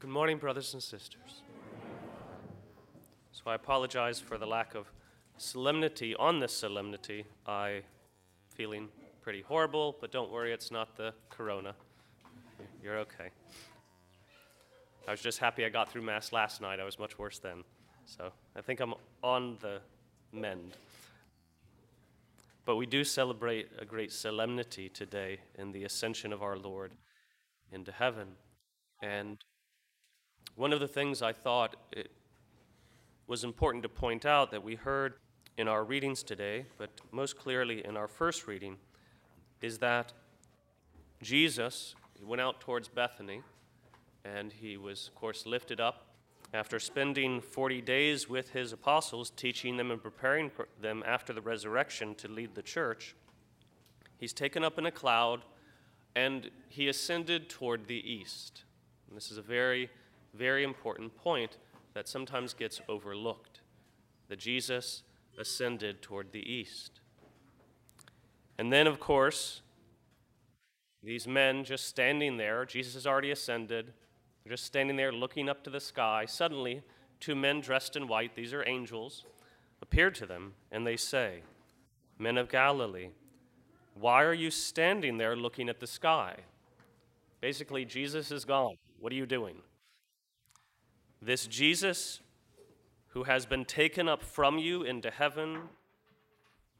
Good morning, brothers and sisters. So I apologize for the lack of solemnity on this solemnity. I feeling pretty horrible, but don't worry, it's not the corona. You're okay. I was just happy I got through mass last night. I was much worse then. So I think I'm on the mend. But we do celebrate a great solemnity today in the ascension of our Lord into heaven. And one of the things I thought it was important to point out that we heard in our readings today, but most clearly in our first reading, is that Jesus went out towards Bethany and he was, of course, lifted up after spending 40 days with his apostles, teaching them and preparing them after the resurrection to lead the church. He's taken up in a cloud and he ascended toward the east. And this is a very very important point that sometimes gets overlooked that Jesus ascended toward the east. And then, of course, these men just standing there, Jesus has already ascended, they're just standing there looking up to the sky. Suddenly, two men dressed in white, these are angels, appear to them, and they say, Men of Galilee, why are you standing there looking at the sky? Basically, Jesus is gone. What are you doing? This Jesus, who has been taken up from you into heaven,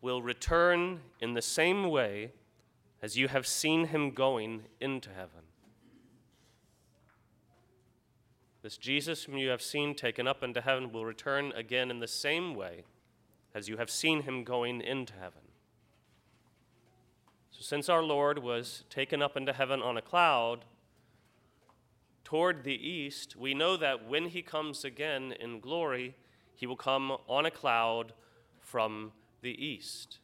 will return in the same way as you have seen him going into heaven. This Jesus, whom you have seen taken up into heaven, will return again in the same way as you have seen him going into heaven. So, since our Lord was taken up into heaven on a cloud, toward the east, we know that when he comes again in glory, he will come on a cloud from the east.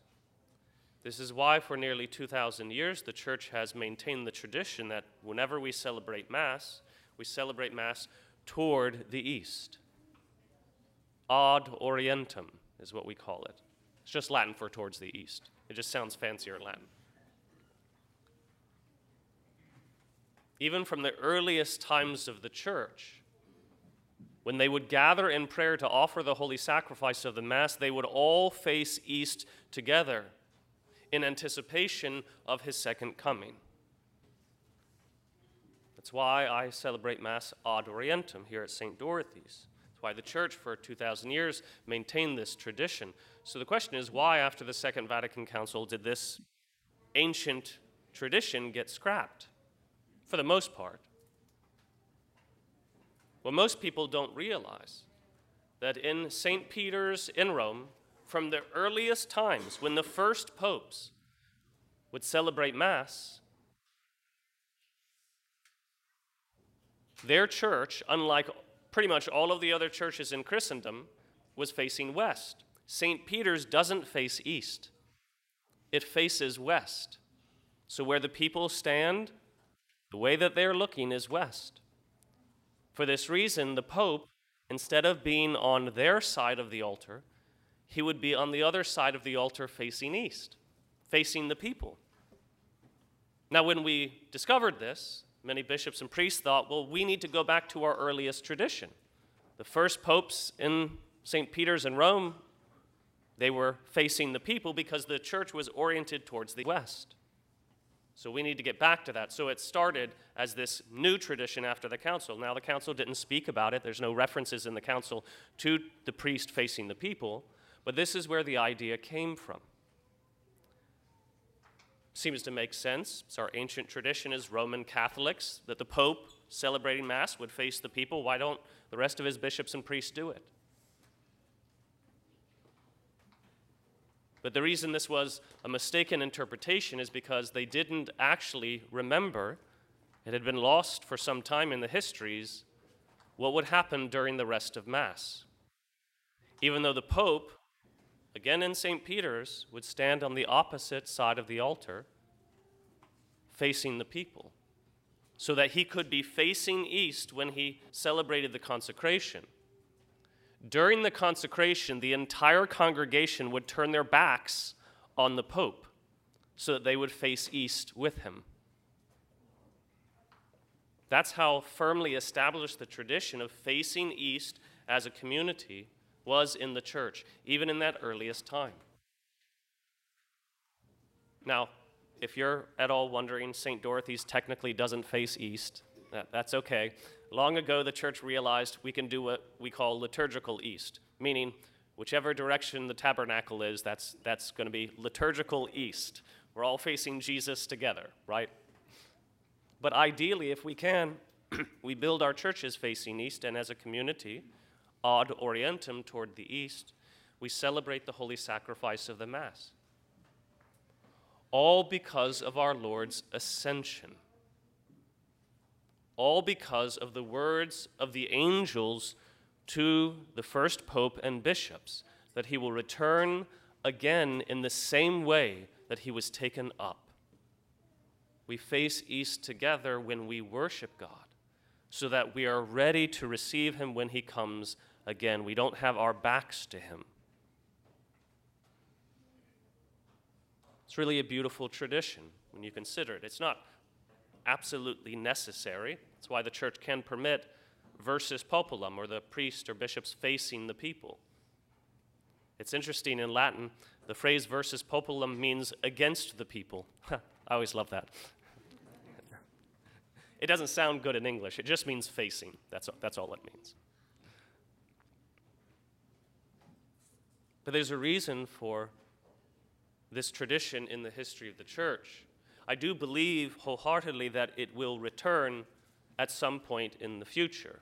This is why, for nearly 2,000 years, the church has maintained the tradition that whenever we celebrate Mass, we celebrate Mass toward the east. Ad Orientem is what we call it. It's just Latin for towards the east. It just sounds fancier in Latin. Even from the earliest times of the church. When they would gather in prayer to offer the holy sacrifice of the Mass, they would all face east together in anticipation of his second coming. That's why I celebrate Mass ad Orientem here at St. Dorothy's. That's why the church for 2,000 years maintained this tradition. So the question is why, after the Second Vatican Council, did this ancient tradition get scrapped? For the most part. Well, most people don't realize that in St. Peter's in Rome, from the earliest times when the first popes would celebrate Mass, their church, unlike pretty much all of the other churches in Christendom, was facing west. St. Peter's doesn't face east, it faces west. So, where the people stand the way that they're looking is west. For this reason, the Pope, instead of being on their side of the altar, he would be on the other side of the altar facing east, facing the people. Now, when we discovered this, many bishops and priests thought, well, we need to go back to our earliest tradition. The first popes in St. Peter's in Rome, they were facing the people because the church was oriented towards the west. So we need to get back to that. So it started as this new tradition after the council. Now, the council didn't speak about it, there's no references in the council to the priest facing the people, but this is where the idea came from. Seems to make sense. It's our ancient tradition as Roman Catholics that the Pope celebrating Mass would face the people. Why don't the rest of his bishops and priests do it? But the reason this was a mistaken interpretation is because they didn't actually remember, it had been lost for some time in the histories, what would happen during the rest of Mass. Even though the Pope, again in St. Peter's, would stand on the opposite side of the altar, facing the people, so that he could be facing east when he celebrated the consecration. During the consecration, the entire congregation would turn their backs on the Pope so that they would face east with him. That's how firmly established the tradition of facing east as a community was in the church, even in that earliest time. Now, if you're at all wondering, St. Dorothy's technically doesn't face east. That, that's okay. Long ago, the church realized we can do what we call liturgical east, meaning whichever direction the tabernacle is, that's, that's going to be liturgical east. We're all facing Jesus together, right? But ideally, if we can, we build our churches facing east, and as a community, ad orientem toward the east, we celebrate the holy sacrifice of the Mass. All because of our Lord's ascension. All because of the words of the angels to the first pope and bishops that he will return again in the same way that he was taken up. We face east together when we worship God so that we are ready to receive him when he comes again. We don't have our backs to him. It's really a beautiful tradition when you consider it. It's not absolutely necessary. That's why the church can permit versus populum, or the priest or bishops facing the people. It's interesting in Latin, the phrase versus populum means against the people. I always love that. it doesn't sound good in English, it just means facing. That's, that's all it means. But there's a reason for this tradition in the history of the church. I do believe wholeheartedly that it will return at some point in the future.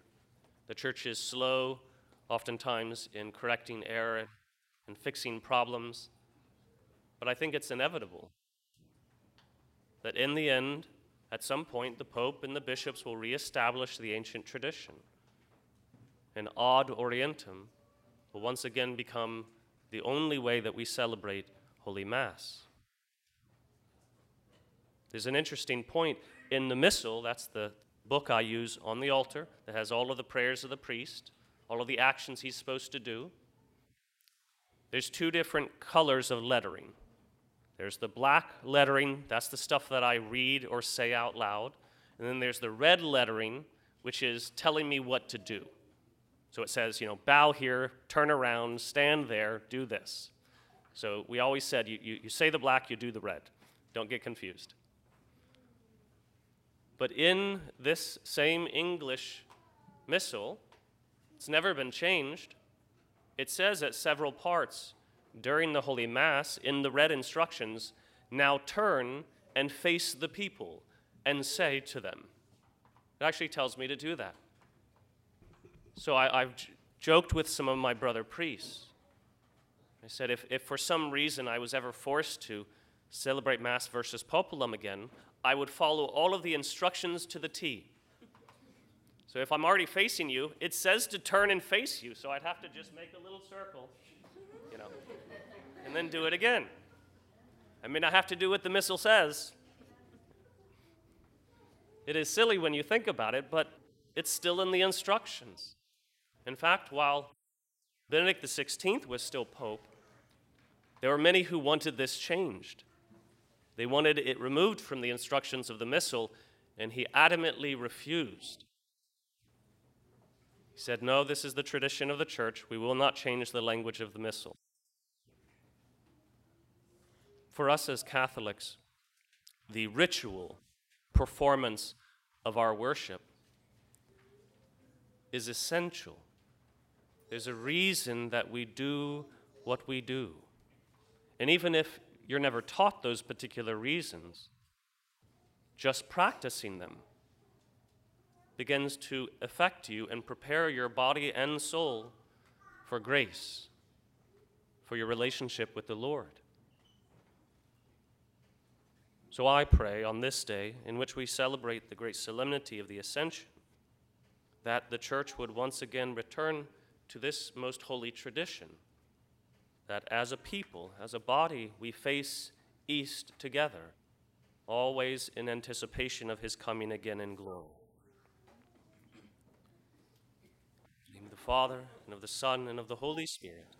The church is slow, oftentimes, in correcting error and fixing problems, but I think it's inevitable that in the end, at some point, the Pope and the bishops will reestablish the ancient tradition. And ad orientem will once again become the only way that we celebrate Holy Mass. There's an interesting point in the Missal, that's the book I use on the altar that has all of the prayers of the priest, all of the actions he's supposed to do. There's two different colors of lettering. There's the black lettering, that's the stuff that I read or say out loud. And then there's the red lettering, which is telling me what to do. So it says, you know, bow here, turn around, stand there, do this. So we always said, you, you, you say the black, you do the red. Don't get confused. But in this same English missal, it's never been changed. It says at several parts during the Holy Mass in the red instructions, now turn and face the people and say to them. It actually tells me to do that. So I, have j- joked with some of my brother priests. I said, if, if for some reason I was ever forced to celebrate Mass versus Populum again, I would follow all of the instructions to the T. So if I'm already facing you, it says to turn and face you, so I'd have to just make a little circle, you know, and then do it again. I mean, I have to do what the missal says. It is silly when you think about it, but it's still in the instructions. In fact, while Benedict XVI was still Pope, there were many who wanted this changed. They wanted it removed from the instructions of the Missal, and he adamantly refused. He said, No, this is the tradition of the church. We will not change the language of the Missal. For us as Catholics, the ritual performance of our worship is essential. There's a reason that we do what we do. And even if you're never taught those particular reasons, just practicing them begins to affect you and prepare your body and soul for grace, for your relationship with the Lord. So I pray on this day, in which we celebrate the great solemnity of the Ascension, that the Church would once again return to this most holy tradition that as a people, as a body, we face east together, always in anticipation of his coming again in glory. In the name of the Father, and of the Son, and of the Holy Spirit.